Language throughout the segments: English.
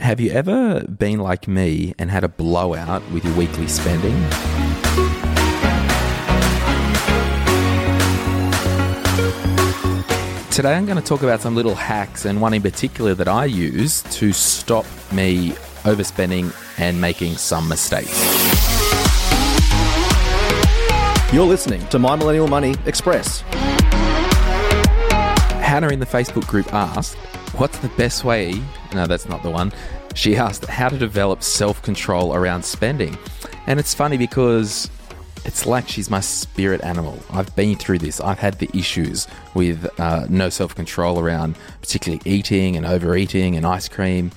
Have you ever been like me and had a blowout with your weekly spending? Today I'm going to talk about some little hacks and one in particular that I use to stop me overspending and making some mistakes. You're listening to My Millennial Money Express. Hannah in the Facebook group asked, What's the best way? No, that's not the one. She asked how to develop self control around spending. And it's funny because it's like she's my spirit animal. I've been through this. I've had the issues with uh, no self control around particularly eating and overeating and ice cream.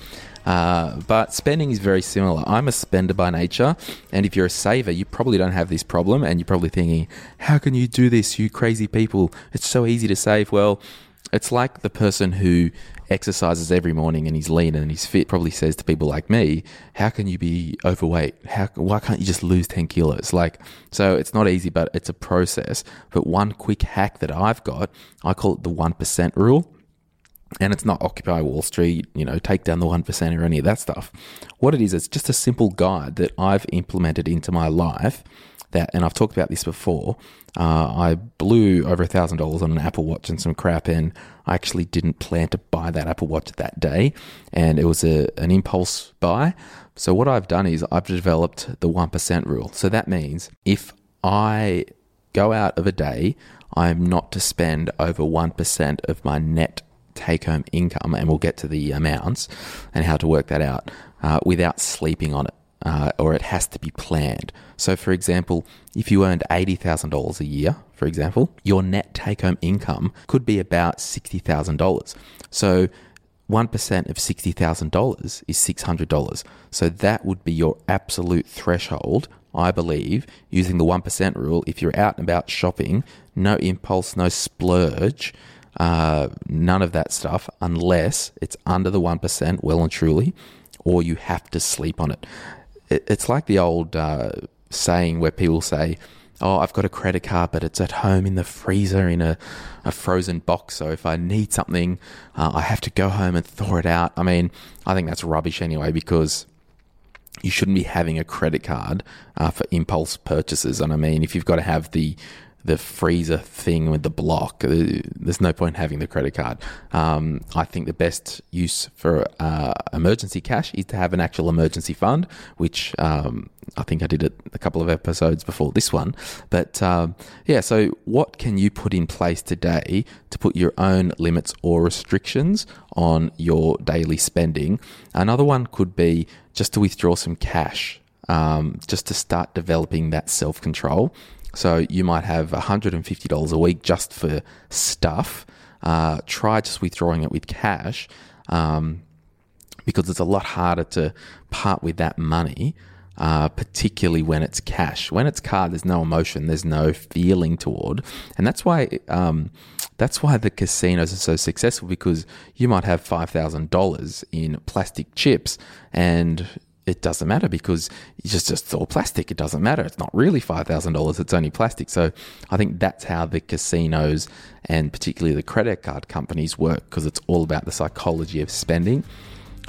Uh, but spending is very similar. I'm a spender by nature, and if you're a saver, you probably don't have this problem, and you're probably thinking, "How can you do this, you crazy people? It's so easy to save." Well, it's like the person who exercises every morning and he's lean and he's fit probably says to people like me, "How can you be overweight? How why can't you just lose ten kilos?" Like, so it's not easy, but it's a process. But one quick hack that I've got, I call it the one percent rule. And it's not Occupy Wall Street, you know, take down the 1% or any of that stuff. What it is, it's just a simple guide that I've implemented into my life that, and I've talked about this before. Uh, I blew over thousand dollars on an Apple Watch and some crap, and I actually didn't plan to buy that Apple Watch that day, and it was a, an impulse buy. So what I've done is I've developed the 1% rule. So that means if I go out of a day, I'm not to spend over 1% of my net take home income, and we'll get to the amounts and how to work that out uh, without sleeping on it. Uh, or it has to be planned. So, for example, if you earned $80,000 a year, for example, your net take home income could be about $60,000. So, 1% of $60,000 is $600. So, that would be your absolute threshold, I believe, using the 1% rule. If you're out and about shopping, no impulse, no splurge, uh, none of that stuff, unless it's under the 1%, well and truly, or you have to sleep on it. It it's like the old uh, saying where people say, Oh, I've got a credit card, but it's at home in the freezer in a, a frozen box. So if I need something, uh, I have to go home and thaw it out. I mean, I think that's rubbish anyway because you shouldn't be having a credit card uh, for impulse purchases. And I mean, if you've got to have the the freezer thing with the block, uh, there's no point having the credit card. Um, I think the best use for uh, emergency cash is to have an actual emergency fund, which um, I think I did it a couple of episodes before this one. But um, yeah, so what can you put in place today to put your own limits or restrictions on your daily spending? Another one could be just to withdraw some cash, um, just to start developing that self control. So you might have $150 a week just for stuff. Uh, try just withdrawing it with cash um, because it's a lot harder to part with that money, uh, particularly when it's cash. When it's card, there's no emotion, there's no feeling toward, and that's why um, that's why the casinos are so successful because you might have five thousand dollars in plastic chips and it doesn't matter because it's just, just all plastic. It doesn't matter. It's not really $5,000. It's only plastic. So I think that's how the casinos and particularly the credit card companies work because it's all about the psychology of spending.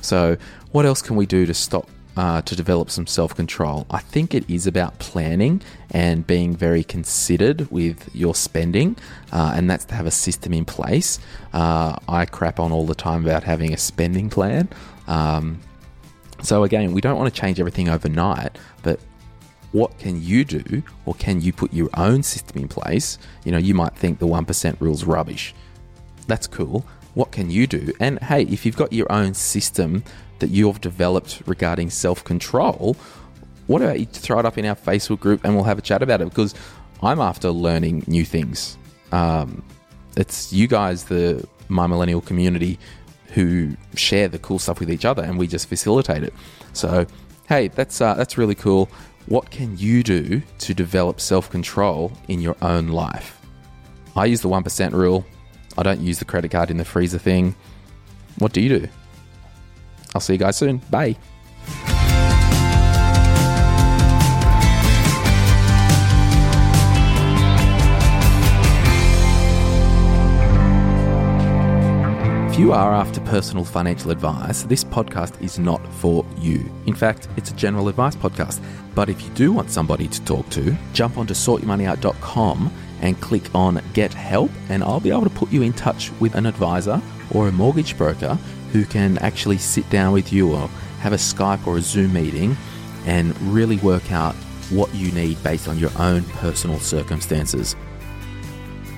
So what else can we do to stop uh, to develop some self control. I think it is about planning and being very considered with your spending, uh, and that's to have a system in place. Uh, I crap on all the time about having a spending plan. Um, so, again, we don't want to change everything overnight, but what can you do or can you put your own system in place? You know, you might think the 1% rule's rubbish. That's cool. What can you do? And hey, if you've got your own system that you've developed regarding self control, what about you throw it up in our Facebook group and we'll have a chat about it? Because I'm after learning new things. Um, it's you guys, the My Millennial community, who share the cool stuff with each other, and we just facilitate it. So, hey, that's uh, that's really cool. What can you do to develop self control in your own life? I use the one percent rule. I don't use the credit card in the freezer thing. What do you do? I'll see you guys soon. Bye. If you are after personal financial advice, this podcast is not for you. In fact, it's a general advice podcast. But if you do want somebody to talk to, jump onto sortyourmoneyout.com and click on Get Help, and I'll be able to put you in touch with an advisor or a mortgage broker who can actually sit down with you or have a Skype or a Zoom meeting and really work out what you need based on your own personal circumstances.